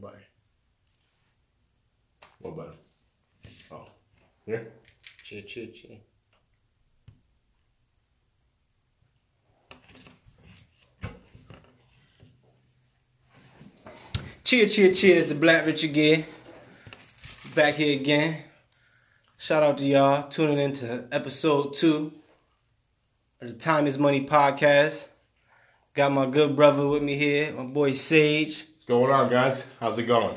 buddy. What button? Oh, here. Cheer, cheer, cheer. Cheer, cheer, cheers to Black Rich again. Back here again. Shout out to y'all tuning into episode two of the Time is Money podcast. Got my good brother with me here, my boy Sage. Going on, guys? How's it going?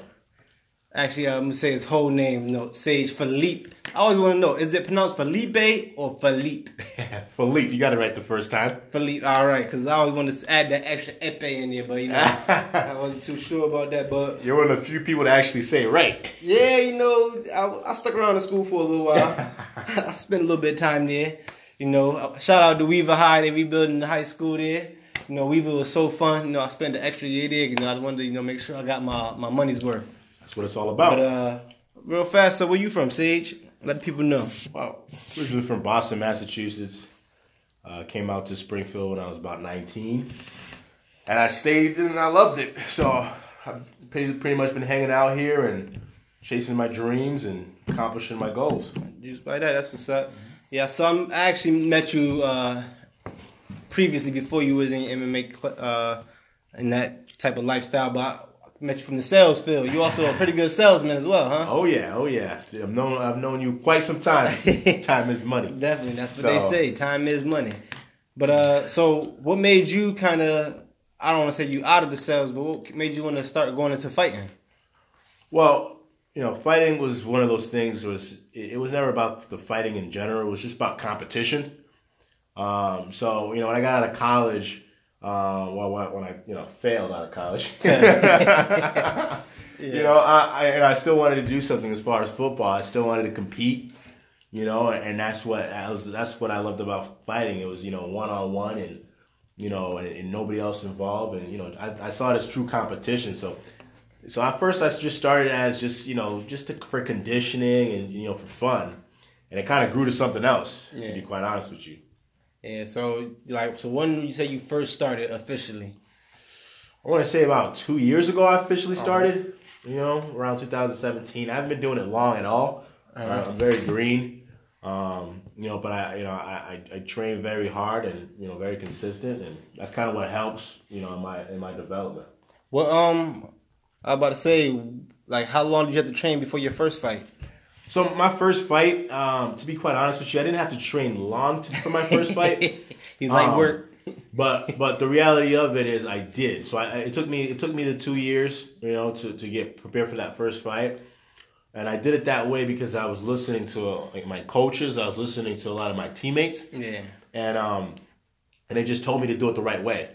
Actually, I'm gonna say his whole name. No, Sage Philippe. I always want to know: is it pronounced Felipe or Philippe? Philippe, you got it right the first time. Philippe. All right, because I always want to add that extra epe in there, but you know, I wasn't too sure about that. But You're one of the few people to actually say it right. yeah, you know, I, I stuck around in school for a little while. I spent a little bit of time there. You know, shout out to Weaver High. They rebuilding the high school there. You know, Weaver was so fun. You know, I spent the extra year there. You know, I wanted to you know make sure I got my my money's worth. That's what it's all about. But uh, real fast, so where you from, Sage? Let people know. Well, originally from Boston, Massachusetts. Uh, came out to Springfield when I was about 19. And I stayed and I loved it. So I've pretty, pretty much been hanging out here and chasing my dreams and accomplishing my goals. Just by that, that's what's up. Yeah, so I'm, I actually met you uh, previously before you was in MMA uh, in that type of lifestyle, but I met you from the sales field. You also a pretty good salesman as well, huh? Oh yeah, oh yeah. I've known I've known you quite some time. time is money. Definitely, that's what So- they say. Time is money. But uh, so what made you kind of? I don't want to say you out of the sales, but what made you want to start going into fighting? Well, you know, fighting was one of those things. Was it, it was never about the fighting in general. It was just about competition. Um, so you know, when I got out of college, uh, well, when I, when I you know failed out of college, you know, I, I and I still wanted to do something as far as football. I still wanted to compete. You know, and that's what I was. That's what I loved about fighting. It was you know one on one and you know and, and nobody else involved. And you know, I, I saw it as true competition. So so at first I just started as just you know just to, for conditioning and you know for fun, and it kind of grew to something else. Yeah. To be quite honest with you, Yeah, so like, so when you say you first started officially? I want to say about two years ago I officially started. You know, around 2017. I haven't been doing it long at all. Uh, I'm very green. Um, you know, but I you know I, I, I train very hard and you know very consistent, and that's kind of what helps you know in my in my development. Well, um, I was about to say, like, how long did you have to train before your first fight? So my first fight, um, to be quite honest with you, I didn't have to train long to, for my first fight. He's like Um, work. but but the reality of it is I did. So I, it took me it took me the two years, you know, to, to get prepared for that first fight, and I did it that way because I was listening to like my coaches, I was listening to a lot of my teammates, Yeah. and um, and they just told me to do it the right way,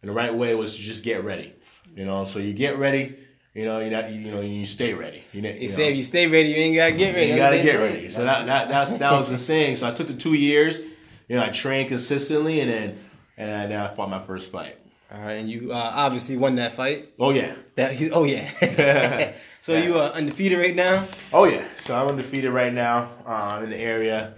and the right way was to just get ready, you know. So you get ready, you know, you know, you know, you stay ready. You know, you know. if you stay ready, you ain't gotta get ready. You gotta get ready. So that, that that's that was the saying. So I took the two years. You know, I trained consistently, and then and then I fought my first fight. All right, and you uh, obviously won that fight. Oh yeah, That oh yeah. so Yeah. you are undefeated right now. oh yeah. So I'm undefeated right now. Uh, in the area,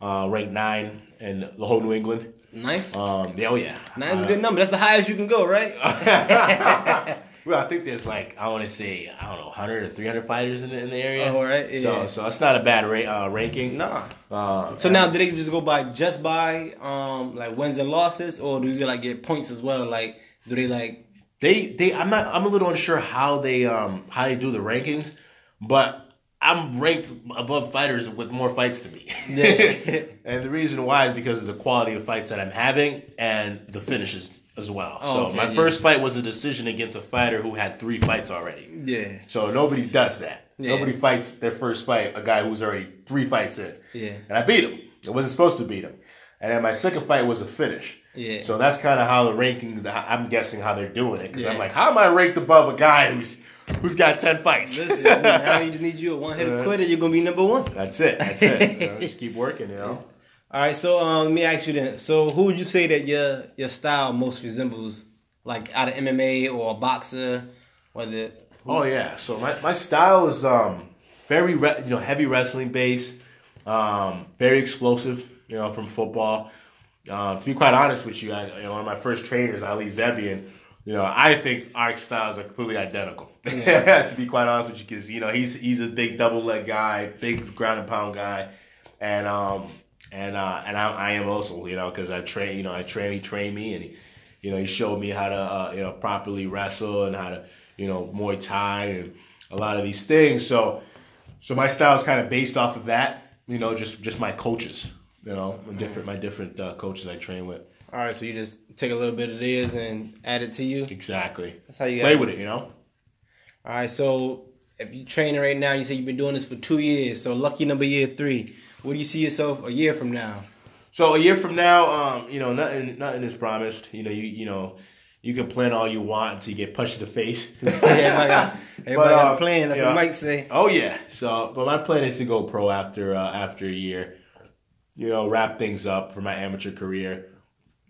uh, ranked nine in the whole New England. Nice. Um, yeah, oh yeah. Nine's a Uh, good number. That's the highest you can go, right? well, I think there's like I want to say I don't know 100 or 300 fighters in the, in the area. Oh, all right, So yeah. so it's not a bad ra- uh, ranking. nah. Uh, So now, do they just go by just by um like wins and losses, or do you like get points as well? Like, do they like? They they I'm not I'm a little unsure how they um how they do the rankings, but I'm ranked above fighters with more fights to me. Yeah. and the reason why is because of the quality of fights that I'm having and the finishes as well. Oh, so okay, my yeah. first fight was a decision against a fighter who had three fights already. Yeah. So nobody does that. Yeah. Nobody fights their first fight a guy who's already three fights in. Yeah. And I beat him. I wasn't supposed to beat him. And then my second fight was a finish. Yeah. So that's kind of how the rankings. I'm guessing how they're doing it because Yeah. I'm like, how am I ranked above a guy who's who's got ten fights? Listen, now you just need you a one hit Uh, quitter. You're gonna be number one. that's it. That's it. You know, just keep working. You know. All right, so um, let me ask you then. So, who would you say that your your style most resembles, like out of MMA or a boxer, whether? Oh yeah. So my, my style is um very re- you know heavy wrestling based, um very explosive. You know from football. Um, to be quite honest with you, I, you know, one of my first trainers, Ali Zebian, you know, I think our styles are completely identical. to be quite honest with you, because you know he's he's a big double leg guy, big ground and pound guy, and um and uh and I, I am also you know because I train you know I train he trained me and he you know he showed me how to uh, you know properly wrestle and how to you know Muay Thai and a lot of these things. So so my style is kind of based off of that. You know, just just my coaches. You know, my different my different uh, coaches I train with. All right, so you just take a little bit of theirs and add it to you. Exactly. That's how you Play with it, you know. All right, so if you're training right now, you say you've been doing this for two years. So lucky number year three. Where do you see yourself a year from now? So a year from now, um, you know, nothing nothing is promised. You know, you you know, you can plan all you want until you get punched in the face. yeah, everybody got, everybody got uh, a plan. That's what Mike say. Oh yeah. So, but my plan is to go pro after uh, after a year. You know, wrap things up for my amateur career,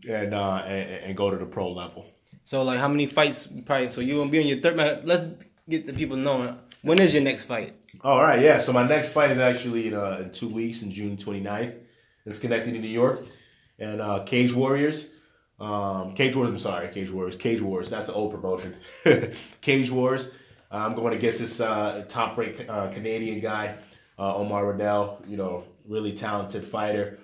and uh, and, and go to the pro level. So like, how many fights? Probably. So you gonna be on your third. Let's get the people knowing. When is your next fight? All right, yeah. So my next fight is actually in, uh, in two weeks, in June 29th. It's connected in New York, and uh, Cage Warriors. Um, Cage Wars. I'm sorry, Cage Wars. Cage Wars. That's an old promotion. Cage Wars. I'm going against this uh, top-ranked uh, Canadian guy, uh, Omar Riddell. You know, really talented fighter.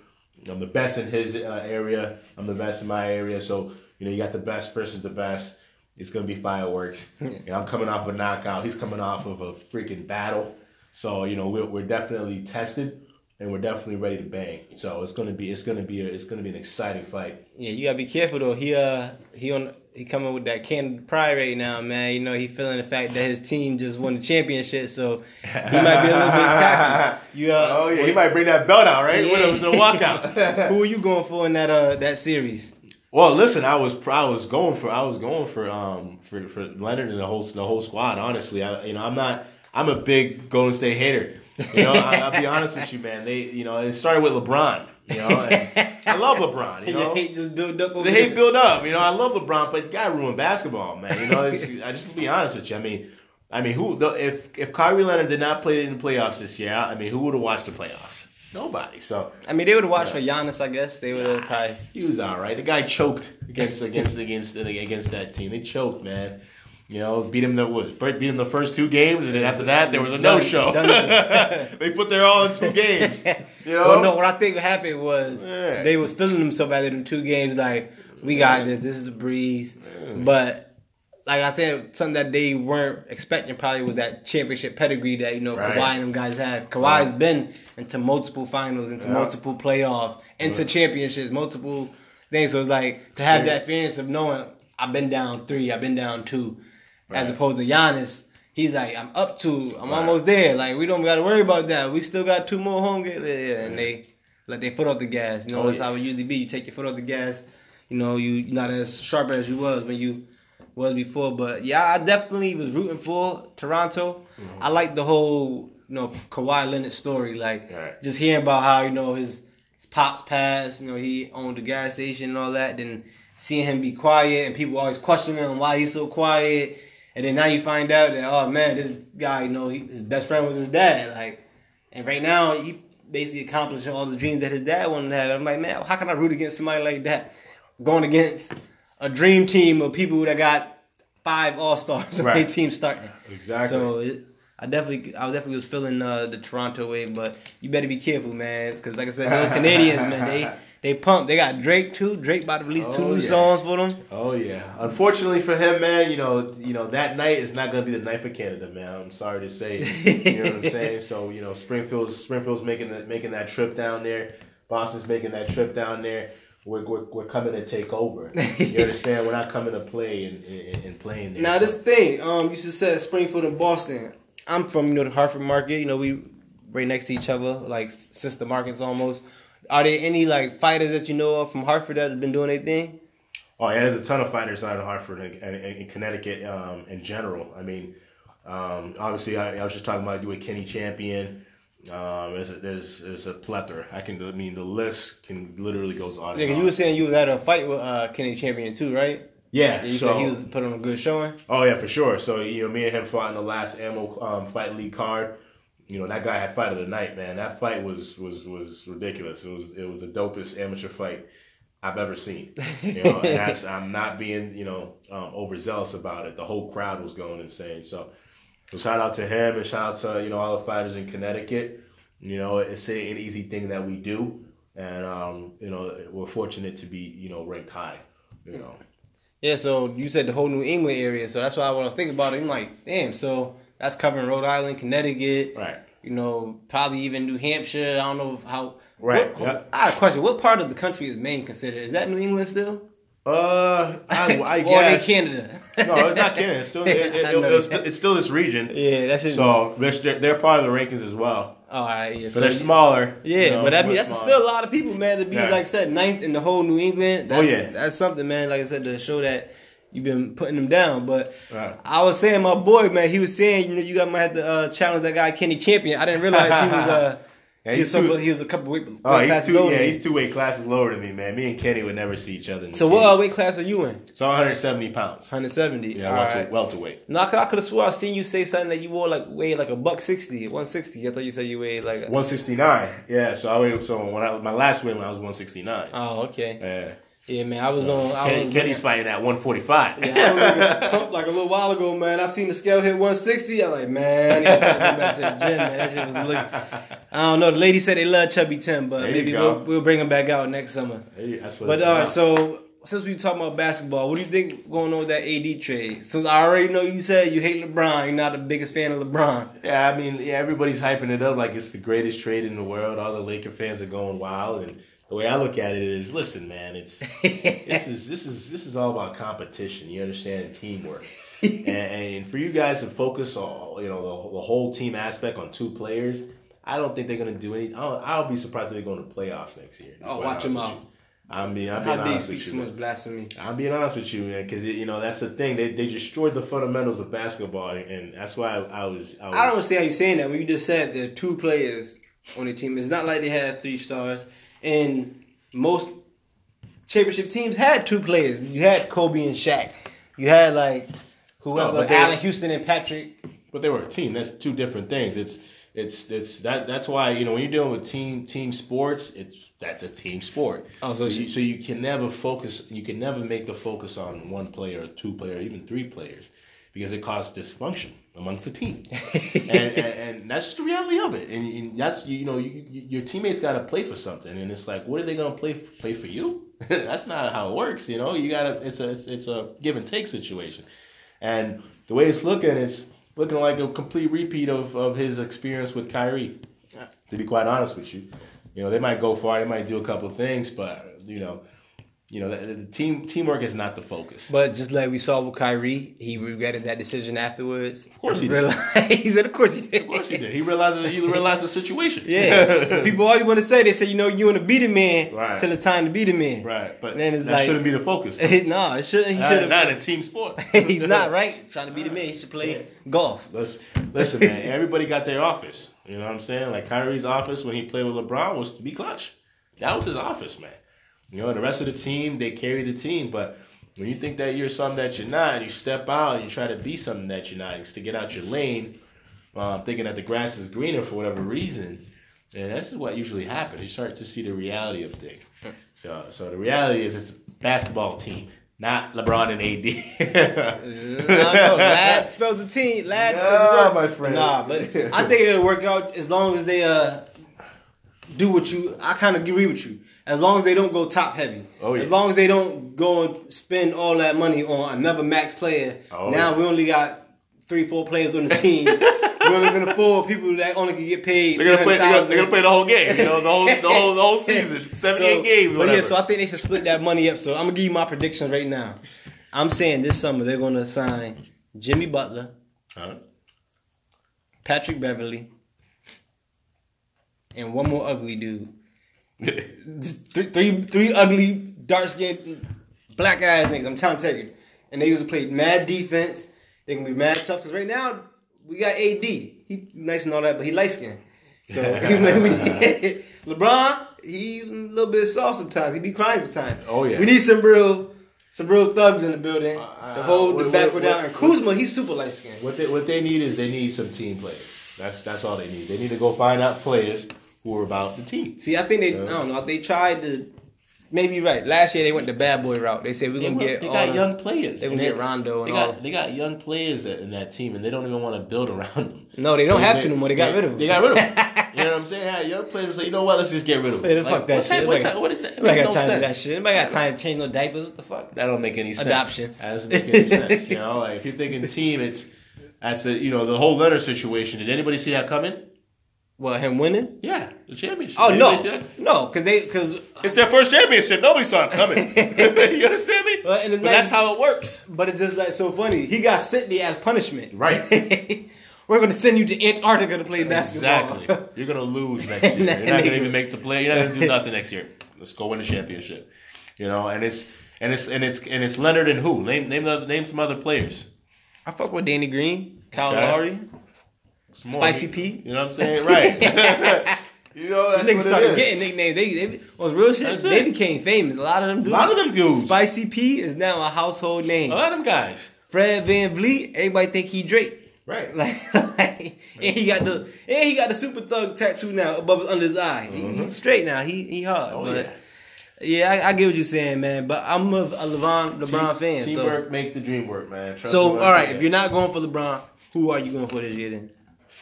I'm the best in his uh, area. I'm the best in my area. So you know, you got the best versus the best. It's gonna be fireworks. and I'm coming off of a knockout. He's coming off of a freaking battle. So you know, we're, we're definitely tested and we're definitely ready to bang. So it's gonna be it's gonna be a, it's gonna be an exciting fight. Yeah, you gotta be careful though. He uh he on he coming with that Canada pride right now, man. You know he feeling the fact that his team just won the championship, so he might be a little bit cocky. You uh, Oh yeah, he might bring that belt out right when it was the walkout. Who are you going for in that uh that series? Well, listen, I was I was going for I was going for um for, for Leonard and the whole the whole squad. Honestly, I you know I'm not I'm a big Golden State hater. You know, I, I'll be honest with you, man. They you know it started with LeBron. You know, and I love LeBron. You know, hate just built up over the hate there. build up. You know, I love LeBron, but guy ruined basketball, man. You know, it's, I just to be honest with you. I mean, I mean, who if if Kawhi Leonard did not play in the playoffs this year? I mean, who would have watched the playoffs? Nobody. So I mean, they would have watched for Giannis. I guess they would have probably. he was all right. The guy choked against against against against that team. They choked, man. You know, beat him the beat him the first two games, and then after that there was a no show. They put their all in two games. You know, Well, no, what I think happened was Yeah. they was feeling themselves after them two games. Like we got this. This is a breeze. But like I said, something that they weren't expecting probably was that championship pedigree that you know Right. Kawhi and them guys have. Kawhi's been into multiple finals, into Yeah. multiple playoffs, into championships, multiple things. So it's like to have that experience of knowing I've been down three, I've been down two, as opposed to Giannis. He's like, I'm up to, I'm Right. almost there. Like we don't got to worry about that. We still got two more home games, and they let their foot off the gas. You know, Oh, that's how it usually be. You take your foot off the gas. You know, you you're not as sharp as you was when you was before. But yeah, I definitely was rooting for Toronto. Mm-hmm. I like the whole you know Kawhi Leonard story. Like Right. just hearing about how you know his his pops passed. You know, he owned a gas station and all that. Then seeing him be quiet and people always questioning him why he's so quiet. And then now you find out that oh man, this guy, you know, he, his best friend was his dad. Like, and right now he basically accomplishing all the dreams that his dad wanted to have. I'm like, man, how can I root against somebody like that? Going against a dream team of people that got five all stars on Right. their team starting. Exactly. So it, I definitely, I definitely was feeling uh, the Toronto way, but you better be careful, man, because like I said, those Canadians, man, they they pumped. They got Drake too. Drake about to release two Oh, new yeah. songs for them. Oh yeah. Unfortunately for him, man, you know, you know that night is not gonna be the night for Canada, man. I'm sorry to say. You know what I'm saying? So you know, Springfield's Springfield's making the, making that trip down there. Boston's making that trip down there. We're, we're, we're coming to take over. You understand? We're not coming to play and, and, and playing there. Now So- this thing, um, you just said Springfield and Boston. I'm from you know the Hartford market. You know we right next to each other, like sister markets almost. Are there any like fighters that you know of from Hartford that have been doing their thing? Oh yeah, there's a ton of fighters out of Hartford and, and, and in Connecticut um, in general. I mean, um, obviously, I, I was just talking about you with Kenny Champion. Um, there's, a, there's there's a plethora. I can I mean the list can literally goes on. Yeah, and 'cause on. you were saying you was at a fight with uh, Kenny Champion too, right? yeah. Yeah, you so said he was put on a good showing. oh yeah, for sure. So you know, me and him fought in the last Ammo um, Fight League card. You know that guy had fight of the night, man. That fight was was was ridiculous. It was it was the dopest amateur fight I've ever seen. You know, and that's I'm not being you know um, overzealous about it. The whole crowd was going insane. So, so shout out to him and shout out to you know all the fighters in Connecticut. You know, it's an easy thing that we do, and um, you know we're fortunate to be you know ranked high. You know. Yeah, so you said the whole New England area, so that's why when I was thinking about it, I'm like, damn, so that's covering Rhode Island, Connecticut, Right. you know, probably even New Hampshire. I don't know how. Right, What, yeah. I have a question. What part of the country is Maine considered? Is that New England still? Uh, I, I or guess. they Canada? no, it's not Canada. It's still, it, it, it, it's, it's still this region. Yeah, that's it. So they're, they're part of the rankings as well. all right, yeah. But So they're smaller. Yeah, you know, but I mean that's smaller. still a lot of people, man. To be Yeah. like I said, ninth in the whole New England. That's, Oh, yeah. that's something, man. Like I said, to show that you've been putting them down. But Right. I was saying, my boy, man, he was saying, you know, you got might have to uh, challenge that guy Kenny Champion. I didn't realize he was uh, Yeah, he, was he's some, too- he was a couple weight, weight Oh, he's two. Yeah, he's two weight classes lower than me, man. Me and Kenny would never see each other. So what uh, weight class are you in? So 170 pounds. 170. Yeah, welter, right. welterweight. No, I could, I could have swore I seen you say something that you wore like weighed like a buck sixty, 160. I thought you said you weighed like. A, 169. Yeah, so I weighed. So when I my last weight when I was 169. oh, okay. Yeah. Yeah, man. I was on. I Kenny, was Kenny's fighting at 145. Yeah, I was pump like a little while ago, man. I seen the scale hit 160. I was like, man, I need to start going back to the gym, man. That shit was looking. I don't know. The lady said they love Chubby Tim, but There maybe we'll, we'll bring him back out next summer. Hey, That's what But uh, so since we talking about basketball, what do you think going on with that AD trade? Since I already know you said you hate LeBron, you're not the biggest fan of LeBron. Yeah, I mean, yeah, everybody's hyping it up like it's the greatest trade in the world. All the Laker fans are going wild, and the way I look at it is, listen, man, it's this is this is this is all about competition. You understand teamwork, and, and for you guys to focus on you know the, the whole team aspect on two players, I don't think they're going to do any. I'll, I'll be surprised if they go to the playoffs next year. Oh, watch them out. I'm being, I'm being How do you honest speak with so you. much blasphemy? I'm being honest with you, man, because you know that's the thing. They they destroyed the fundamentals of basketball, and that's why I, I was. I was I don't understand how you're saying that when you just said there are two players on the team. It's not like they had three stars. And most championship teams had two players. You had Kobe and Shaq. You had like whoever, No, Allan Houston and Patrick. But they were a team. That's two different things. It's it's it's that that's why you know when you're dealing with team team sports, it's that's a team sport. Oh, so so, you, so you can never focus. You can never make the focus on one player, or two player, or even three players, because it causes dysfunction amongst the team. and, and, and that's just the reality of it. And, and that's you know you, you, your teammates got to play for something, and it's like, what are they gonna play play for you? that's not how it works. You know, you gotta. It's a it's, it's a give and take situation, and the way it's looking, it's looking like a complete repeat of, of his experience with Kyrie. To be quite honest with you, you know they might go far, they might do a couple of things, but you know, you know the, the team teamwork is not the focus. But just like we saw with Kyrie, he regretted that decision afterwards. Of course he did. He said, "Of course he did." Of course he did. He realized he realized the situation. Yeah, people always want to say they say you know you want to be the man Right. till it's time to be the man. right, but Then it's that like- shouldn't be the focus. no, it shouldn't. He Not- should not have. in team sport. He's not right. Trying to be the man. He should play golf. Let's listen, man. Everybody got their office. You know what I'm saying? Like Kyrie's office when he played with LeBron was to be clutch. That was his office, man. You know, the rest of the team they carry the team. But when you think that you're something that you're not, and you step out and you try to be something that you're not, to get out your lane, um, thinking that the grass is greener for whatever reason. And this is what usually happens. You start to see the reality of things. So, so the reality is it's a basketball team, not LeBron and AD. I know, lad spells the team. Lad spells the Yeah, word. my friend. Nah, but I think it'll work out as long as they uh do what you. I kind of agree with you. As long as they don't go top heavy. Oh, yeah. As long as they don't go and spend all that money on another max player. Oh, now yeah. we only got three, four players on the team. We're only gonna afford people that only can get paid. They're gonna play. They're gonna, they're gonna play the whole game. You know, the whole, the whole, the whole season, seventy-eight So- games. But yeah, so I think they should split that money up. So I'm gonna give you my predictions right now. I'm saying this summer they're gonna sign Jimmy Butler, Huh? Patrick Beverley, and one more ugly dude. Three, three, three ugly, dark skinned, black eyes niggas. I'm trying to tell you. And they used to play mad defense. They can be mad tough because right now we got AD. He nice and all that, but he light skinned. So LeBron, he a little bit soft sometimes. He be crying sometimes. Oh, yeah. We need some real, some real thugs in the building Uh, to hold what- the backward what- down. And Kuzma, he's super light skinned. What they what they need is they need some team players. That's that's all they need. They need to go find out players who are about the team. See, I think they, Yeah. I don't know, they tried to maybe right. Last year they went the bad boy route. They said we're They, gonna were- get they got the- young players. They're gonna get Rondo They and all. got they got young players that, in that team, and they don't even want to build around them. No, they don't have to no more. They got rid of them. They got rid of them. you know what I'm saying? Yeah, young players say, you know what? Let's just get rid of them. Man, fuck that what shit. Type, what, Like- what is that? It got no time to that shit. Nobody got time to change no diapers. What the fuck? That don't make any sense. Adoption. That doesn't make any sense. You know, like if you're thinking team, it's that's the you know the whole letter situation. Did anybody see that coming? Well, him winning? Yeah, the championship. Oh no, Anybody see that? no, because they because It's their first championship. Nobody saw it coming. you understand me? Well, and that's how it works. But it's just like so funny. He got sent there as punishment. Right. We're gonna send you to Antarctica to play basketball. Exactly. You're gonna lose next year. You're not gonna even make the play. You're not gonna do nothing next year. Let's go win the championship. You know, and it's and it's and it's and it's Leonard and who? Name name the, name some other players. I fuck with Danny Green, Kyle Okay. Lowry. More. Spicy P. You know what I'm saying? Right. you know that's Niggas started getting nicknames. They, they was real shit. That's They it. became famous. A lot of them do. A lot of them dudes. Spicy P is now a household name. A lot of them guys. Fred VanVleet, everybody think he Drake. Right. Like, like, and he got the and he got the super thug tattoo now above under his eye. He, he's mm-hmm. straight now. He he hard. Oh but yeah. yeah, I, I get what you're saying, man. But I'm a, a LeBron LeBron fan. So, Teamwork make the dream work, man. Trust so all right, if you're not going for LeBron, who are you going for this year then?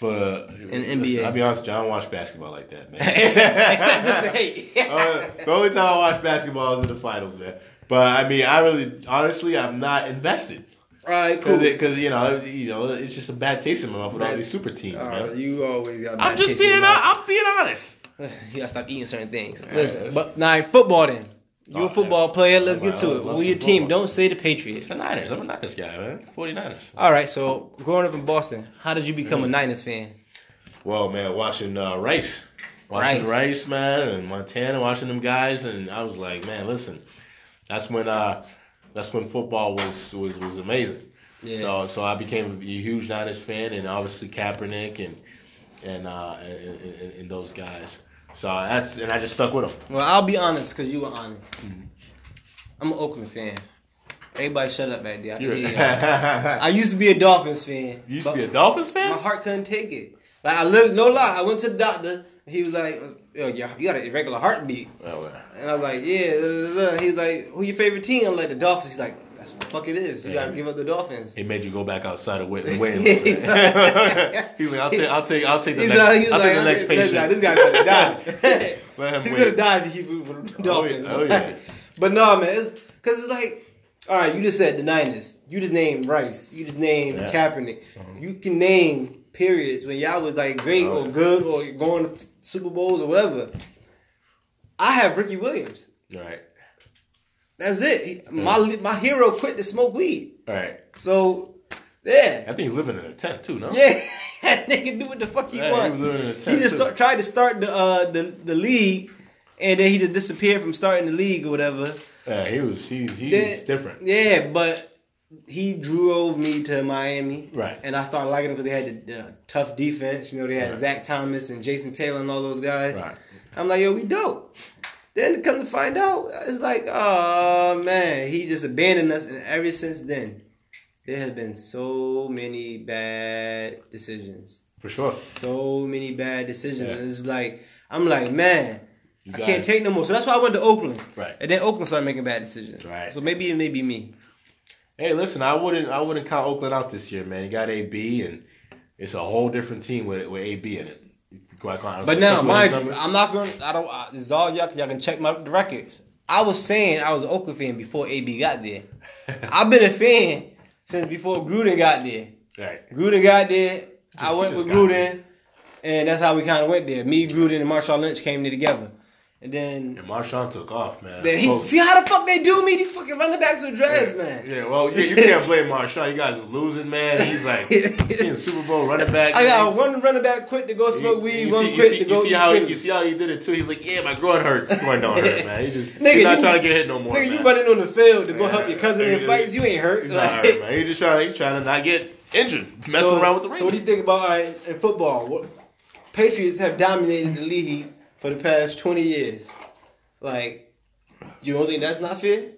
For listen, NBA. I'll be honest, with you, I don't watch basketball like that, man. except, except just the hate. Uh, the only time I watch basketball is in the finals, man. But I mean, I really, honestly, I'm not invested all right, cool. because you know, you know, it's just a bad taste in my mouth with all these super teams, man. you always got. I'm just being. I'm being honest. You gotta stop eating certain things. Listen, that's- but now football then. You're a football player. Let's get to it. Who your team? Don't say the Patriots. The Niners. I'm a Niners guy, man. 49ers. All right. So growing up in Boston, how did you become a Niners fan? Well, man, watching uh, Rice, watching Rice. Rice. man, and Montana, watching them guys, and I was like, man, listen, that's when uh, that's when football was was was amazing. Yeah. So so I became a huge Niners fan, and obviously Kaepernick and and uh, and, and, and those guys. So that's and I just stuck with them. Well, I'll be honest because you were honest. Mm-hmm. I'm an Oakland fan. Everybody shut up back there. I, can You're- hear y'all. I used to be a Dolphins fan. you used to be a Dolphins fan? My heart couldn't take it. Like I literally, no lie, I went to the doctor. He was like, Yo, you got a irregular heartbeat. Oh. And I was like, yeah. da, da, da. He's like, who your favorite team? I'm like, the Dolphins. He's like, that's what the fuck it is. You Yeah. gotta give up the Dolphins. He made you go back outside of Wait- right? He's like, I'll take, I'll take, I'll take the He's next, like, he's I'll like, take the next patient. guy, this guy gonna die. Let him he's wait. gonna die if he keep it for the Oh, Dolphins. yeah. Oh, yeah. but no, man, it's because it's like, all right, you just said the Niners. You just named Rice. You just named Yeah. Kaepernick. Mm-hmm. You can name periods when y'all was like great Oh, or good or going to Super Bowls or whatever. I have Ricky Williams. Right, That's it. My my hero quit to smoke weed. right. So yeah, I think he's living in a tent too. No. yeah, that nigga do what the fuck he Yeah, want. he was living in a He just start, tried to start the uh the the league, and then he just disappeared from starting the league or whatever. Yeah, he was. He's he's Then- different. Yeah, but he drove me to Miami, Right. And I started liking them because they had the, the tough defense. You know, they had Right. Zach Thomas and Jason Taylor and all those guys. Right. I'm like, yo, we dope. Then come to find out, it's like, oh man, he just abandoned us. And ever since then, there has been so many bad decisions. For sure. So many bad decisions. Yeah. It's like, I'm like, man, I can't it. take no more. So that's why I went to Oakland. Right. And then Oakland started making bad decisions. Right. So maybe it may be me. Hey, listen, I wouldn't I wouldn't count Oakland out this year, man. You got AB, and it's a whole different team with with AB in it. Quite honest, But now, mind you, I'm not going. to I don't. I, this is all y'all. Y'all can check my the records. I was saying I was an Oakland fan before AB got there. I've been a fan since before Gruden got there. Right. Gruden got there. I went with Gruden, and that's how we kind of went there. Me, Gruden, and Marshawn Lynch came there together, and then. And Marshawn took off, man. then he, see how the fuck they do me? These fucking running backs with dreads, man. Yeah, well, you, you can't blame Marshawn. You guys are losing, man. He's like he's Super Bowl running back. I got man. one running back quit to go smoke weed, You one see, quit see, to go you see how he, you see how he did it too. He's like, yeah, my groin hurts. Groin don't hurt, man. He just Nigga, he's not you- trying to get hit no more. Nigga, you man. running on the field to go Yeah, help your cousin in fights. You ain't hurt. He's Like- hurt, man. He's just trying. He's trying to not get injured, messing so, around with the ring. So what do you think about all right, in football? What, Patriots have dominated the league for the past twenty years. Like, you don't think that's not fair?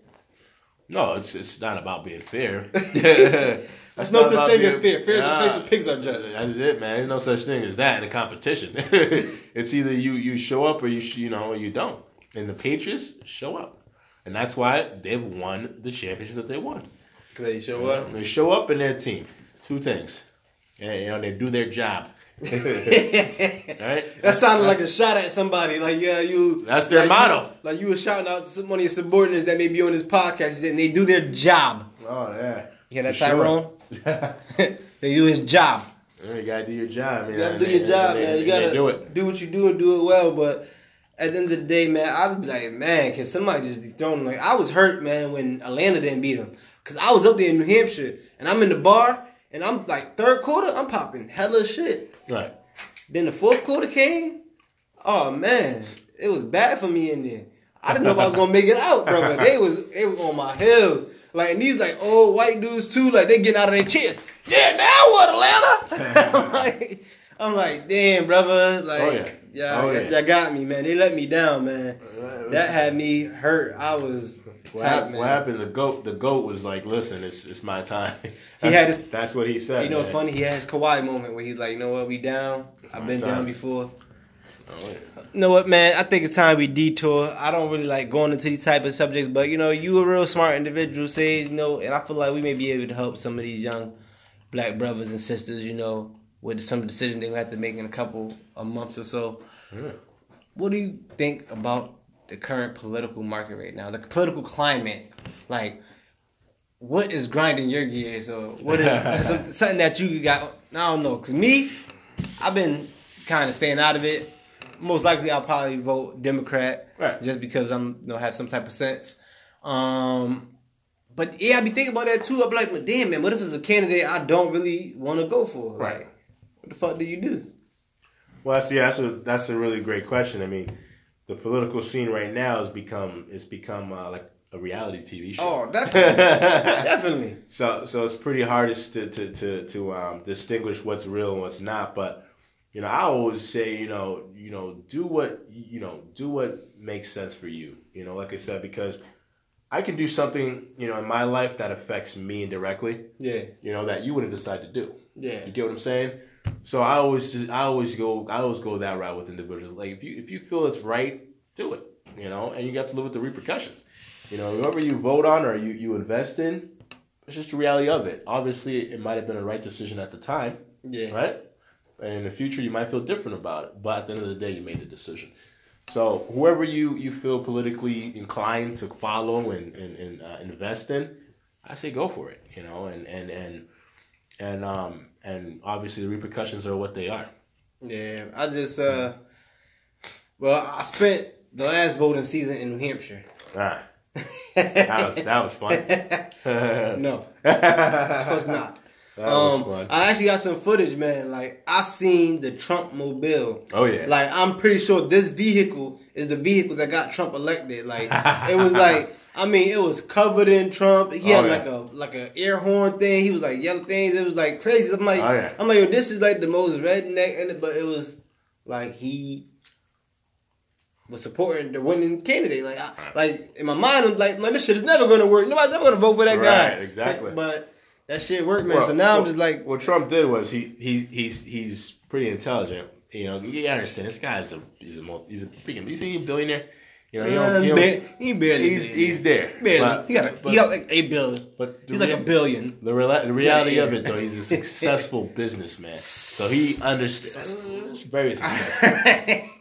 no, it's it's not about being fair. There's no such thing as fair. Fair is a place where pigs are judged. That's it, man. There's no such thing as that in a competition. it's either you you show up or you you know or you don't. And the Patriots show up. and that's why they've won the championship that they won. They show up. They show up in their team. Two things. Yeah, you know, they do their job. right? That sounded like a shot at somebody. Like, yeah, you. That's their like motto. You, like you were shouting out to some- one of your subordinates that may be on this podcast, and they do their job. Oh yeah. You hear that, For sure. Tyrone? they do his job. You gotta do your job, man. You gotta do your job, man. You gotta do it. do what you do and do it well. But at the end of the day, man, I'd be like, man, can somebody just dethrone him? Like, I was hurt, man, when Atlanta didn't beat him. Because I was up there in New Hampshire, and I'm in the bar, and I'm like, third quarter, I'm popping hella shit. Right. Then the fourth quarter came. Oh man, it was bad for me in there. I didn't know if I was gonna make it out, brother. They was they was on my heels. Like and these like old white dudes too, like they getting out of their chairs. Yeah, now what, Atlanta? Like, I'm like, damn, brother. Oh, like, Oh, yeah. yeah, Oh, yeah, y'all got me, man. They let me down, man. That had me hurt. I was What, tight, hap- man. what happened? The goat. The goat was like, "Listen, it's it's my time." He That's, had his- That's what he said. You know what's man. funny? He had his Kawhi moment where he's like, you know what, we down. I've been My down before. Oh, yeah. You know what, man? I think it's time we detour. I don't really like going into these type of subjects, but you know, you a real smart individual, Sage. You know, and I feel like we may be able to help some of these young black brothers and sisters. You know, with some decisions they will have to make in a couple of months or so. Yeah. What do you think about the current political market right now? The political climate, like. What is grinding your gears, or what is something that you got? I don't know, cause me, I've been kind of staying out of it. Most likely, I'll probably vote Democrat, Right. just because I'm you know have some type of sense. Um, but yeah, I be thinking about that too. I be like, but damn man, what if it's a candidate I don't really want to go for? Right. Like, what the fuck do you do? Well, see, that's a that's a really great question. I mean, the political scene right now has become it's become uh, like a reality TV show. Oh, definitely, definitely. So so it's pretty hard to to to to um, distinguish what's real and what's not. But you know, I always say, you know, you know, do what you know, do what makes sense for you. You know, like I said, because I can do something, you know, in my life that affects me indirectly. Yeah, You know, that you wouldn't decide to do. yeah, You get what I'm saying? So I always just I always go I always go that route with individuals. Like if you if you feel it's right, do it. You know, and you got to live with the repercussions. You know, whoever you vote on or you, you invest in, it's just the reality of it. Obviously it might have been a right decision at the time, yeah. right? And in the future you might feel different about it. But at the end of the day you made the decision. So whoever you, you feel politically inclined to follow and, and, and uh, invest in, I say go for it, you know, and, and, and and um and obviously the repercussions are what they are. Yeah, I just uh, well, I spent the last voting season in New Hampshire. Ah, that was that was fun. no, it was not. was um, fun. I actually got some footage, man. Like I seen the Trump mobile. Oh yeah. Like I'm pretty sure this vehicle is the vehicle that got Trump elected. Like it was like I mean it was covered in Trump. He had Oh, yeah. like a like a air horn thing. He was like yelling things. It was like crazy. I'm like Oh, yeah. I'm like yo, this is like the most redneck and but it was like he was supporting the winning candidate. Like I, like in my mind I'm like man this shit is never gonna work. Nobody's ever gonna vote for that guy. Exactly. but that shit worked, man. Well, so now I'm just like what Trump did was he he he's he's pretty intelligent. You know, you gotta understand this guy's a he's a multi, he's a freaking he's a billionaire. You know, he uh, owns, he, owns, he barely he's did. he's there. Barely. But- he got a, but- he got like eight billion. but the He's like a billion. The, rela- the reality of it, though, he's a successful businessman. So he understands. Very successful.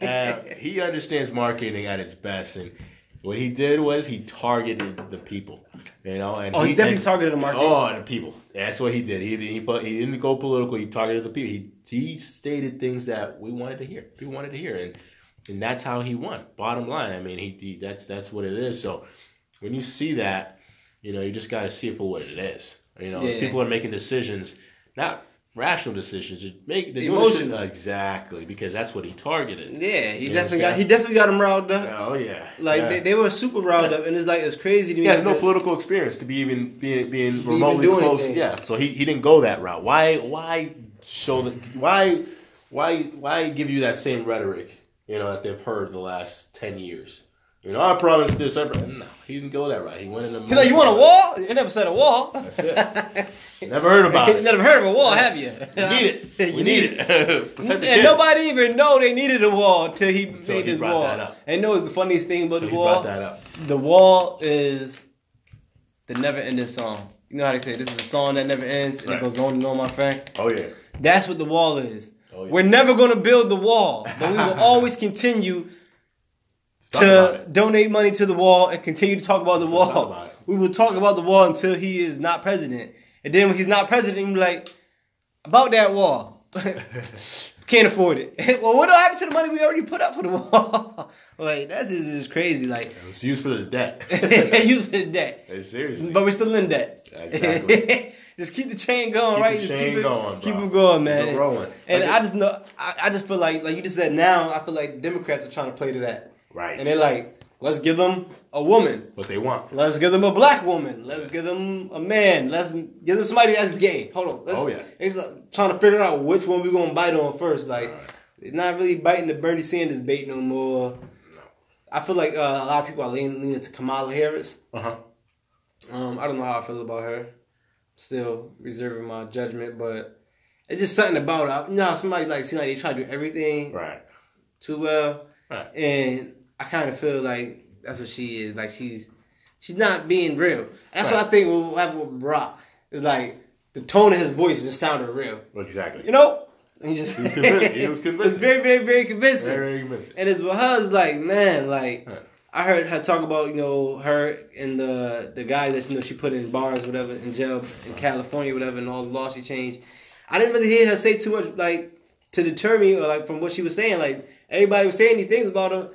and he understands marketing at its best. And what he did was he targeted the people. You know, and Oh, he definitely and- targeted the market. Oh, the people. That's what he did. He he he didn't go political. He targeted the people. He he stated things that we wanted to hear. People wanted to hear, and and that's how he won. Bottom line, I mean, he, he that's that's what it is. So when you see that, you know, you just got to see it for what it is. You know, Yeah. people are making decisions, not rational decisions, make Emotional. exactly because that's what he targeted. Yeah, he Yeah, definitely got he definitely got him riled up. Oh yeah, Like yeah. they, they were super riled up, and it's like it's crazy to me. He has no political experience to be even being being remotely do close. anything. Yeah, so he, he didn't go that route. Why why show the why why why give you that same rhetoric you know that they've heard the last ten years? You know, I promised this. I promised. No, he didn't go that right. He went in the. He's like, you want a wall? You never said a wall. That's it. Never heard about it. never heard of a wall, have you? We need it. We need it. Protect the And kids. nobody even know they needed a wall until he Until made he this wall. And know the funniest thing about So the he wall? brought that up. The wall is the never ending song. You know how they say this is a song that never ends and Right. it goes on and on, my friend? Oh yeah. That's what the wall is. Oh, yeah. We're never gonna build the wall, but we will always continue to donate money to the wall and continue to talk about the talk wall. about. We will talk about the wall until he is not president. And then when he's not president, we'll be like, about that wall. Can't afford it. well, what happened to the money we already put up for the wall? like, that's just, just crazy. Like, It's used for the debt. use for the debt. Hey, seriously. But we're still in debt. Exactly. Just keep the chain going, Keep right? just keep it going, keep it going, man. it rolling. And Like I just know, I, I just feel like, like you just said, now I feel like Democrats are trying to play to that, right. and they're like, let's give them a woman, what they want. let's give them a black woman, let's give them a man, let's give them somebody that's gay. Hold on, let's, Oh, yeah. It's like trying to figure out which one we're gonna bite on first. Like, Right. they're not really biting the Bernie Sanders bait no more. I feel like uh, a lot of people are leaning, leaning to Kamala Harris. Uh huh. Um, I don't know how I feel about her. Still reserving my judgment, but it's just something about her. You know, somebody like seem like they try to do everything Right. too well, Right. and I kind of feel like that's what she is. Like she's she's not being real. That's Right. what I think will happen with Barack. It's like the tone of his voice just sounded real. Exactly. You know, and he just He was convinced. He was convincing. it's very, very, very convincing. Very convincing. And it's with her, it's like, man, like Right. I heard her talk about, you know, her and the the guy that you know she put in bars, whatever, in jail in California, whatever, and all the laws she changed. I didn't really hear her say too much, like to deter me, or like from what she was saying. Like everybody was saying these things about her,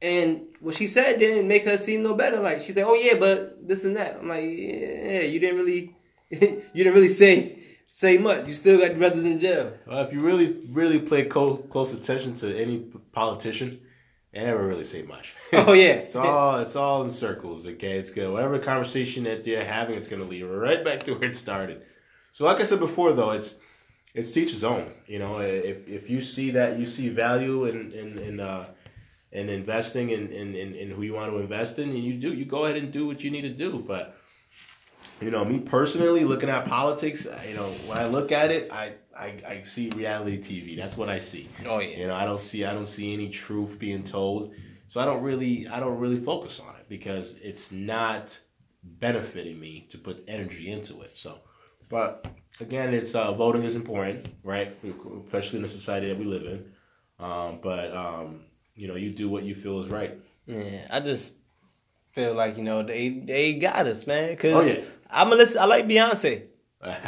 and what she said didn't make her seem no better. Like she said, "Oh yeah, but this and that." I'm like, "Yeah, you didn't really, you didn't really say say much. You still got brothers in jail." Well, if you really, really pay close attention to any politician, they never really say much. Oh yeah, It's all it's all in circles, okay? It's good. Whatever conversation that they're having, it's gonna lead right back to where it started. So, like I said before, though, it's it's teach his own. You know, if if you see that you see value in in in uh, in investing in, in in in who you want to invest in, and you do, you go ahead and do what you need to do. But you know, me personally, looking at politics, you know, when I look at it, I I, I see reality TV. That's what I see. oh yeah. You know, I don't see I don't see any truth being told. So I don't really I don't really focus on it because it's not benefiting me to put energy into it. So but again, it's uh, voting is important, right? Especially in the society that we live in. Um, but um, you know, you do what you feel is right. Yeah, I just feel like you know they they got us, man. Cause Oh, yeah. I'm a listen. I like Beyonce,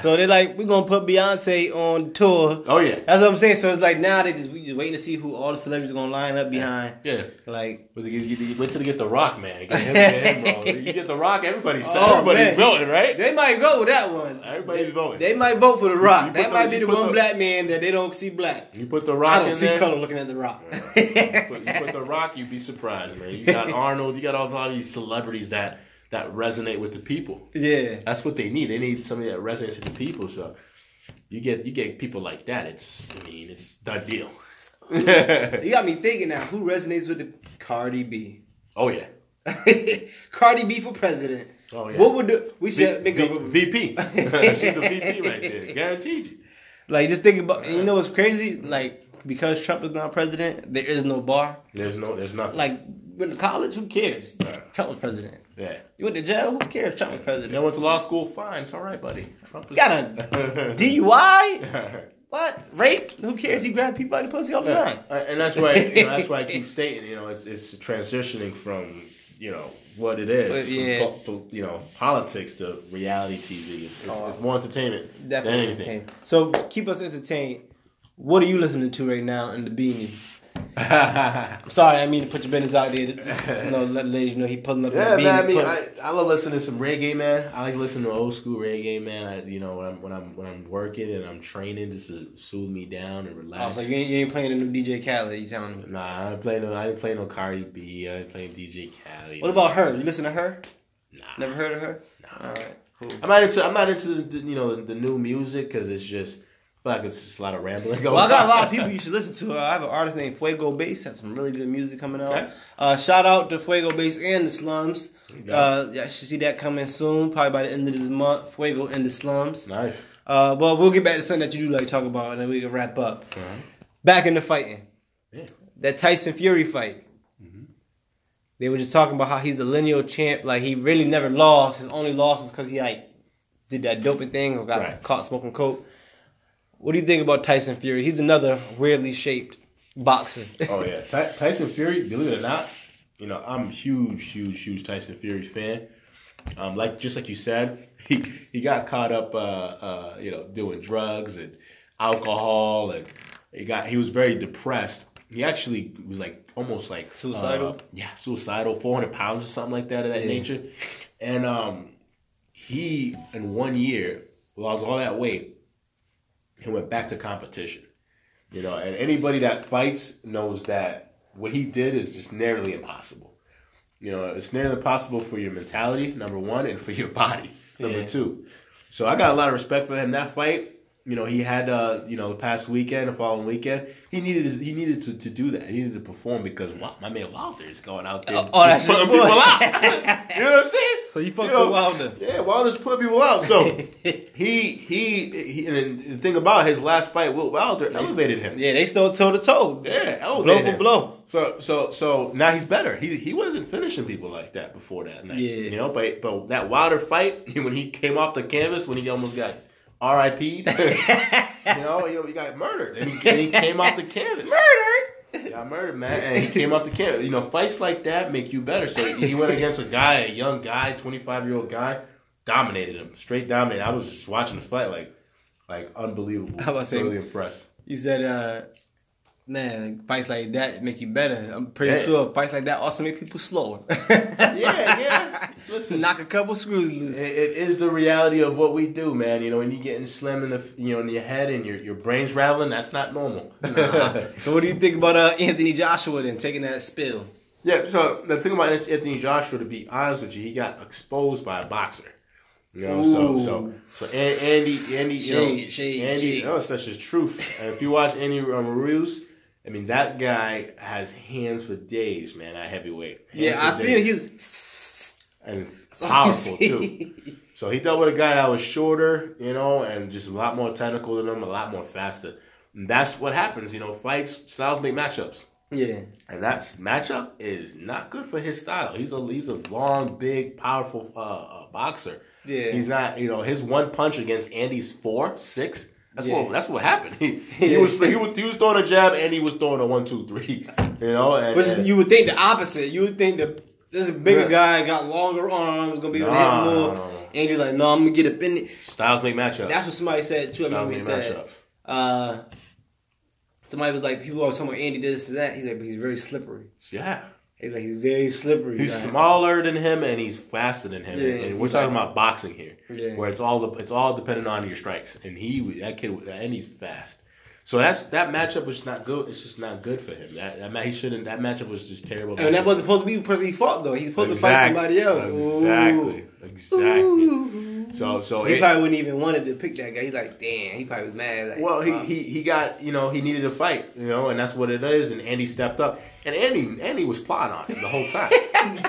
so they're like we're gonna put Beyonce on tour. oh yeah. That's what I'm saying. So it's like now they just we just waiting to see who all the celebrities are gonna line up behind. Yeah. Like Wait till you get- they get the rock, man. Get him, get him. You get the rock, everybody's Oh, everybody's man. voting, right? they might go with that one. Everybody's voting. They might vote for the Rock. You put that the- might be the one the- black man that they don't see black. You put the rock I don't see there. color looking at the Rock. you, put, you put the rock, you'd be surprised, man. You got Arnold, you got all, all these celebrities that that resonate with the people. yeah. That's what they need. They need somebody that resonates with the people. So you get you get people like that. It's I mean it's done deal. You got me thinking now. Who resonates with the Cardi B? oh yeah. Cardi B for president. Oh yeah. What would the, we V- should make V- a VP. She's the VP right there. Guaranteed you. Like just think about you know what's crazy? Like because Trump is not president, there is no bar. There's no there's nothing. Like went to college, who cares? Trump was president. yeah. You went to jail, who cares? Trump was president. You went to law school, fine, it's all right, buddy. Trump is Got a DUI? What? Rape? Who cares? He grabbed people by the pussy all the time. Uh, and that's why you know, that's why I keep stating, you know, it's it's transitioning from you know what it is, But, from yeah. po- po- you know, politics to reality TV. It's, it's, Oh. it's more entertainment Definitely than anything. So keep us entertained. What are you listening to right now in the beanie? Yeah, I'm sorry, I mean to put your business out there. To, you know, let the ladies know he pulling up beanie. man. I mean, I, I love listening to some reggae, man. I like listening to old school reggae, man. I, you know, when I'm when I'm when I'm working and I'm training, just to soothe me down and oh, relax. so you ain't, you ain't playing the new DJ Khaled? You telling me? Nah, I ain't playing no. I ain't playing no Cardi B. I ain't playing DJ Khaled. What about her? You listen to her? Nah, Never heard of her? nah. All right, cool. I'm not into I'm not into the, the, you know the new music because it's just feel like it's just a lot of rambling. Well, I got a lot of people you should listen to. Uh, I have an artist named Fuego Bass. Has some really good music coming out. Okay. Uh, shout out to Fuego Bass and the Slums. Uh, yeah, should see that coming soon, probably by the end of this month. Fuego and the Slums. Nice. Uh, well, we'll get back to something that you do like talk about, and then we can wrap up. Uh-huh. Back into fighting. Yeah. That Tyson Fury fight. Mm-hmm. They were just talking about how he's the lineal champ. Like he really never lost. His only loss was because he like did that doping thing or got Right. caught smoking coke. What do you think about Tyson Fury? He's another weirdly shaped boxer. Oh yeah, Ty- Tyson Fury. Believe it or not, you know I'm huge, huge, huge Tyson Fury fan. Um, like just like you said, he he got caught up, uh, uh, you know, doing drugs and alcohol, and he got he was very depressed. He actually was like almost like Suicidal? uh, yeah, suicidal, four hundred pounds or something like that of that Yeah. nature. And um, he in one year lost all that weight and went back to competition. You know, and anybody that fights knows that what he did is just nearly impossible. You know, it's nearly impossible for your mentality, number one, and for your body, number Yeah. two. So I got a lot of respect for him. That fight, you know, he had, uh, you know, the past weekend, the following weekend, he needed he needed to, to do that. He needed to perform because wow, my man Wilder is going out there Oh, oh, that's just putting people out. you know what I'm saying? So you fucks You know, with Wilder. Yeah, Wilder's putting people out. So he he, he and the thing about his last fight with Wilder elevated him. Yeah, they still toe to toe. Yeah, Blow for him. blow. So so so now he's better. He he wasn't finishing people like that before that night. Yeah. you know, but but that Wilder fight when he came off the canvas when he almost got R.I.P. you know, you know, he got murdered and he, and he came off the canvas. Murdered. Got murdered, man, and he came off the canvas. You know, fights like that make you better. So he went against a guy, a young guy, twenty five year old guy, dominated him, straight dominated. I was just watching the fight, like, like unbelievable. I was about to say- really impressed. You said, uh, man, fights like that make you better. I'm pretty Yeah. sure fights like that also make people slower. Yeah, yeah. Listen, Knock a couple screws loose. It, it is the reality of what we do, man. You know, when you're getting slammed in the, you know, in your head and your your brain's rattling, that's not normal. So what do you think about uh, Anthony Joshua then taking that spill? yeah. So the thing about Anthony Joshua, to be honest with you, he got exposed by a boxer. You know, so so so Andy, Andy, you Shade, know, shade, Andy, shade. no, it's such just truth. And if you watch Andy um, Ruiz, I mean, that guy has hands for days, man. At heavyweight, Hands Yeah, I for seen it. He's and powerful too. So he dealt with a guy that was shorter, you know, and just a lot more technical than him, a lot more faster. And that's what happens, you know. Fights styles make matchups, Yeah, and that matchup is not good for his style. He's a he's a long, big, powerful uh, uh, boxer. Yeah. he's not. You know, his one punch against Andy's four, six. That's Yeah. what that's what happened. He, he was he was he was throwing a jab, and he was throwing a one, two, three. You know, and, which and- you would think the opposite. You would think that this bigger Yeah. guy got longer arms, gonna be able to Nah, hit more. no, no. And he's like, no, I'm gonna get up in it. styles make matchups. That's what somebody said too. I styles remember he said, matchups. uh, somebody was like, people always talking about Andy did this and that. He's like, but he's very slippery. Yeah. He's like, he's very slippery. He's Like, smaller than him and he's faster than him. Yeah, and we're talking like- about boxing here, Yeah. where it's all the, it's all dependent on your strikes. And he that kid and he's fast. So that's that matchup was not good. It's just not good for him. That, that he shouldn't. That matchup was just terrible. and that wasn't supposed to be the person he fought though. He's supposed to fight somebody else. Ooh. Exactly. Exactly. Ooh. So so he it- probably wouldn't even wanted to pick that guy. He's like, damn. He probably was mad. Like, Well, he, he he got you know he needed a fight you know and that's what it is and Andy stepped up and Andy Andy was plotting on him the whole time.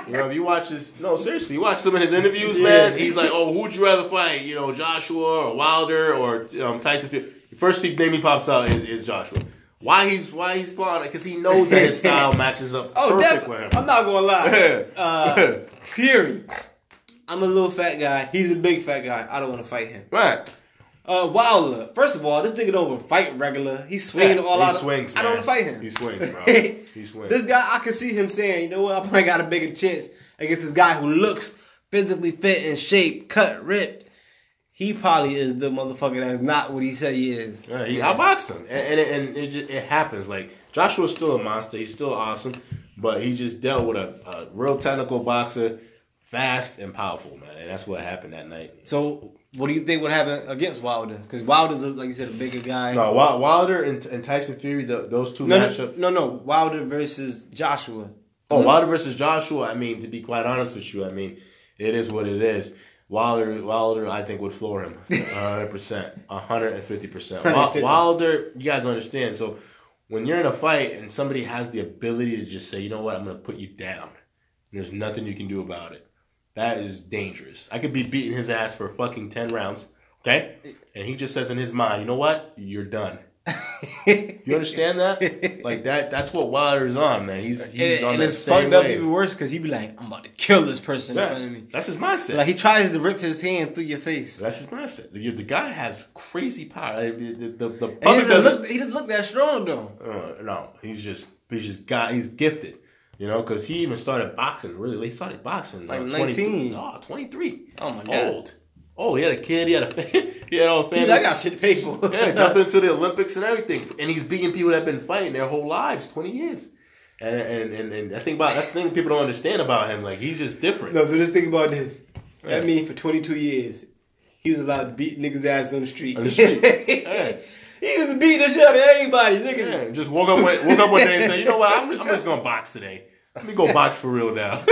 you know if you watch his no seriously you watch some of his interviews Yeah. man he's like oh who would you rather fight you know Joshua or Wilder or um, Tyson Fury the first name he pops out is, is Joshua. Why he's why he's plotting because he knows that his style matches up Oh, perfect def- with him. I'm not gonna lie. Yeah. Uh, Fury. I'm a little fat guy. He's a big fat guy. I don't want to fight him. right. Uh, Wilder. First of all, this nigga don't even fight regular. He's swinging all he out. swings. I don't want to fight him. He swings, bro. he swings. This guy, I can see him saying, you know what? I probably got a bigger chance against this guy who looks physically fit and shape, cut, ripped. He probably is the motherfucker that's not what he said he is. Yeah, he outboxed him, and and, it, and it, just, it happens. Like Joshua's still a monster. He's still awesome, but he just dealt with a, a real technical boxer, fast and powerful, man. And that's what happened that night. So, what do you think would happen against Wilder? Because Wilder's, a, like you said, a bigger guy. No, Wilder and, and Tyson Fury, the, those two no, no, matchup. no, no. Wilder versus Joshua. Oh, Wilder versus Joshua. I mean, to be quite honest with you, I mean, it is what it is. Wilder, Wilder, I think would floor him 100 percent, 150 percent. Wilder, you guys understand. So when you're in a fight and somebody has the ability to just say, you know what, I'm going to put you down. There's nothing you can do about it. That is dangerous. I could be beating his ass for fucking 10 rounds, okay? And he just says in his mind, you know what, you're done. You understand that? Like that. That's what Wilder's on, man. He's he's and, on and that it's fucked up wave. even worse because he'd be like, I'm about to kill this person in front of me. that's his mindset. Like he tries to rip his hand through your face. that's his mindset. The, the guy has crazy power. The, the, the, he doesn't. look. He doesn't look that strong though. Uh, no, he's just he's just got he's gifted. You know, because he even started boxing really late. Started boxing Like uh, 19. 23. Oh, 23. Oh my god. Old. Oh, he had a kid. He had a fa- he had all family. He's I got shit to pay for. yeah, jumped into the Olympics and everything, and he's beating people that have been fighting their whole lives, twenty years. And and and, and I think about that's the thing people don't understand about him. Like he's just different. no, so just think about this. That Yeah. means for 22 years, he was allowed to beat niggas' ass on the street. On the street. He just beat the shit out of everybody. Niggas. Yeah, just woke up one, woke up one day and said, you know what, I'm, I'm just gonna box today. Let me go box for real now.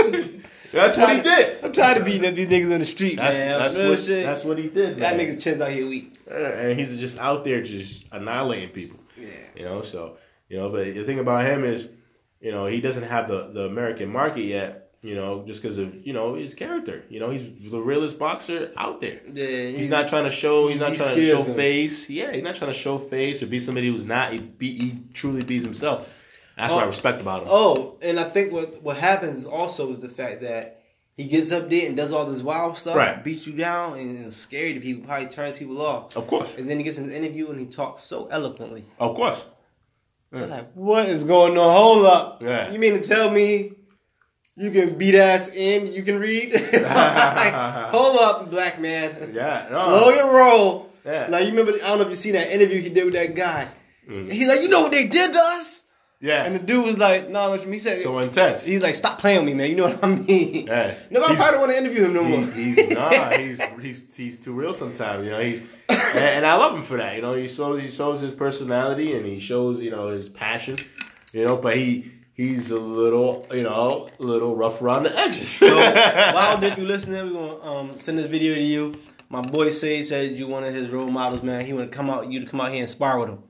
that's what he did. I'm tired of beating up these niggas on the street, That's man. that's Real what shit. that's what he did. that man. nigga's chins out here weak. And he's just out there just annihilating people. Yeah. You know, so you know, but the thing about him is, you know, he doesn't have the the American market yet. You know, just because of you know his character. You know, he's the realest boxer out there. Yeah, He's, not trying to show. He's not he trying to show them. face. Yeah, he's not trying to show face or be somebody who's not. He, be, he truly beats himself. That's what I Oh. respect about him. Oh, and I think what what happens also is the fact that he gets up there and does all this wild stuff, Right. beats you down, and is scary to people, probably turns people off. Of course, And then he gets in an interview and he talks so eloquently. of course. I'm like, what is going on? Hold up. Yeah. You mean to tell me you can beat ass and you can read? Like, hold up, black man. Yeah, no. Slow your roll. Yeah. Like you remember? I don't know if you seen that interview he did with that guy. Mm. He's like, you know what they did to us? Yeah, And the dude was like, no, what he said. so intense. he's like, stop playing with me, man. You know what I mean? Yeah. Nobody probably don't want to interview him no more. He's, he's nah, he's he's he's too real sometimes. You know, he's and, and I love him for that. You know, he shows he shows his personality and he shows you know his passion. You know, but he he's a little you know a little rough around the edges. So, Wilder, if you listening, we're gonna um, send this video to you. My boy Sage said you one of his role models, man. He want to come out, you to come out here and spar with him.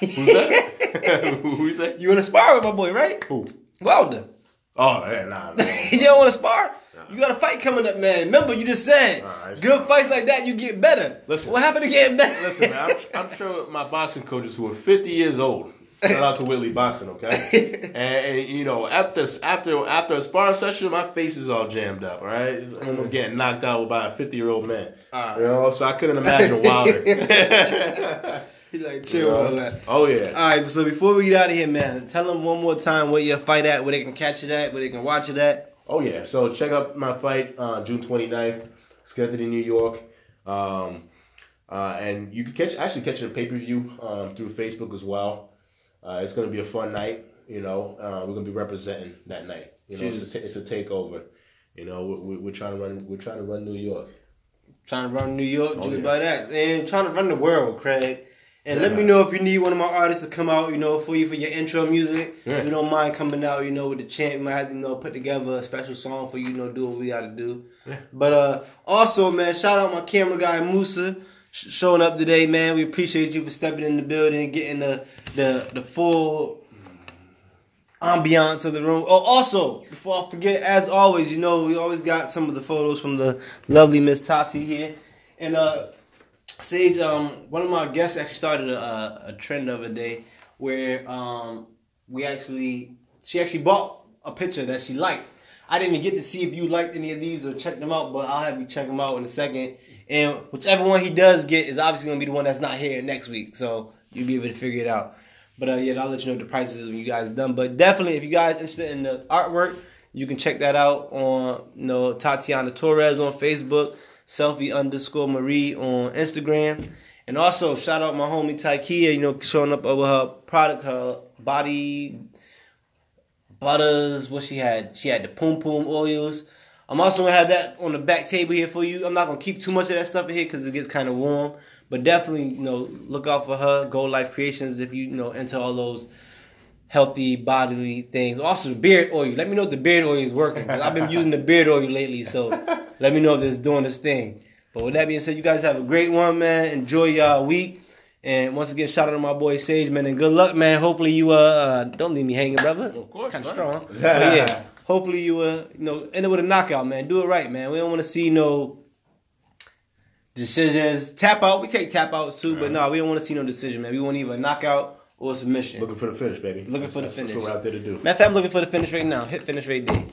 Who's that? Who's that? You want to spar with my boy, right? Who? Wilder. Oh yeah, nah. nah. you don't want to spar? You got a fight coming up, man. Remember, you just said good fights like that, you get better. Listen. what happened to getting better? Listen, man, I'm, I'm sure my boxing coaches who are 50 years old. Shout out to Whitley Boxing, okay? And, and, you know, after after after a sparring session, my face is all jammed up. All right, It's almost getting knocked out by a 50 year old man. Alright. You know, so I couldn't imagine Wilder. He like chill with all that. oh yeah. All right, so before we get out of here, man, tell them one more time where your fight at, where they can catch it at, where they can watch it at. Oh yeah. So check out my fight uh, June 29th, scheduled in New York. Um, uh, and you can catch actually catch in a pay per view um, through Facebook as well. Uh, it's gonna be a fun night. You know, uh, we're gonna be representing that night. You know, it's a, it's a takeover. You know, we're, we're trying to run. We're trying to run New York. Trying to run New York, just yeah. by that, and trying to run the world, Craig. And let me know if you need one of my artists to come out, you know, for you for your intro music. Yeah. You don't mind coming out, you know, with the chant. We might have to, you know, put together a special song for you, you know, do what we got to do. Yeah. But uh also, man, shout out my camera guy Musa showing up today, man. We appreciate you for stepping in the building, getting the the the full ambiance of the room. Oh, also, before I forget, as always, you know, we always got some of the photos from the lovely Miss Tati here. And uh Sage, um, one of my guests actually started a, a trend of a day where um we actually she actually bought a picture that she liked. I didn't get to see if you liked any of these or check them out, but I'll have you check them out in a second. And whichever one he does get is obviously gonna be the one that's not here next week, so you'll be able to figure it out. But uh, yeah, I'll let you know the prices when you guys done. But definitely, if you guys interested in the artwork, you can check that out on you know Tatiana Torres on Facebook, selfie underscore Marie on Instagram, and also shout out my homie Taikia, you know, showing up over her product, her body butters. What she had, she had the Poom Poom oils. I'm also gonna have that on the back table here for you. I'm not gonna keep too much of that stuff in here because it gets kind of warm. But definitely, you know, look out for her Gold Life Creations if you, you know into all those healthy bodily things. Also, the beard oil. Let me know if the beard oil is working because I've been using the beard oil lately. So let me know if it's doing this thing. But with that being said, you guys have a great one, man. Enjoy y'all week. And once again, shout out to my boy Sage, man, and good luck, man. Hopefully you uh, uh don't leave me hanging, brother. Of course, kind of man. strong. but yeah, hopefully you uh you know end it with a knockout, man. Do it right, man. We don't want to see no decisions. Tap out, we take tap outs too, but no, we don't want to see no decision, man. We want either a knockout or a submission. Looking for the finish, baby. Looking That's- for the that's- That's finish. what we're out there to do. Matter of fact, I'm looking for the finish right now. Hit finish right there.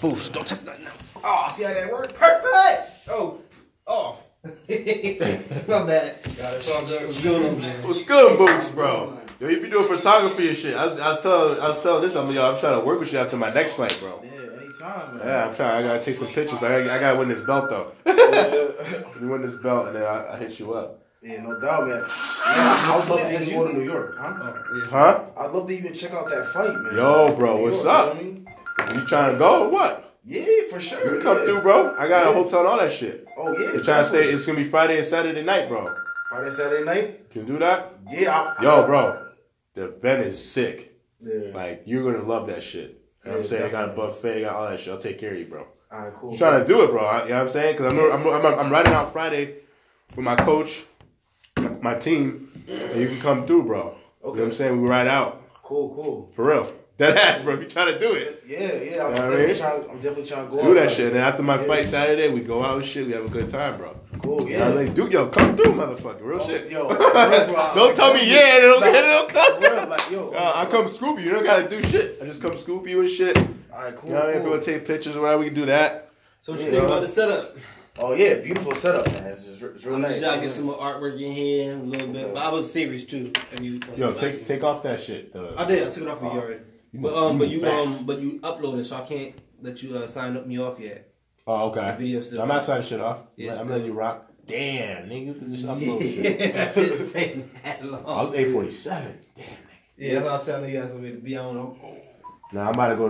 Boost. Don't touch nothing else. Oh, see how that worked? Perfect. Oh, oh. My bad. Yeah, it's all good. What's going on, man? What's good, Boots, bro? Yo, you be doing photography and shit. I was, I was telling, I was telling this, I'm, yo, I'm trying to work with you after my next fight, bro. Yeah, anytime, man. Yeah, I'm trying. I gotta take some pictures, but I, I gotta win this belt though. you win this belt, and then I, I hit you up. Yeah, no doubt, man. Yeah, I'd love to even go to New York, huh? Huh? I'd love to even check out that fight, man. Yo, bro, New what's York, up? You know what I mean? You trying to go or what? Yeah, for sure. You come yeah. through, bro. I got a hotel and all that shit. Oh yeah. You trying to stay? It's gonna be Friday and Saturday night, bro. Friday, Saturday night. Can you do that? Yeah. I, Yo, I- bro, the event is sick. Yeah. Like you're gonna love that shit. You know what I'm Yeah, saying? I got a definitely. buffet, I got all that shit. I'll take care of you, bro. All right, cool. I'm trying to do it, bro. I- You know what I'm saying? Because I'm, I'm, I'm, I'm riding out Friday with my coach, my team, and you can come through, bro. You know what I'm saying? We ride out. Cool, cool. For real. That ass, bro. If you trying to do it, Yeah, yeah. I'm, Yeah, I definitely mean? trying, I'm definitely trying to go do out that shit. And then after my Yeah. fight Saturday, we go out and shit. We have a good time, bro. Cool, You yeah. know what I mean? Dude, yo, come through, motherfucker. Real Oh, shit. yo, real, bro. don't tell me yeah, and it'll, Nah, and it'll come. for real, like, yo. Uh, I come scoop you. You don't gotta do shit. I just come scoop you and shit. All right, cool. know what I mean? If you cool. wanna take pictures or whatever, we can do that. So what you Yeah. think about the setup? Oh yeah, beautiful setup, man. It's, just, it's real I'm nice. just trying to get some more artwork in here a little bit. But I was serious too. If you, Yo, take take off that shit. The, I did. I took it off of you already. You But um, you but you fast. um, but you uploaded, so I can't let you uh, sign up me off yet. Oh, okay. The. I'm not signing shit off. Yeah, I'm letting you rock. Damn, nigga, you can just upload shit. that shit that long. I was 847. Damn, nigga. Yeah, that's how I was telling you guys. I'm to be on. Now I'm about to go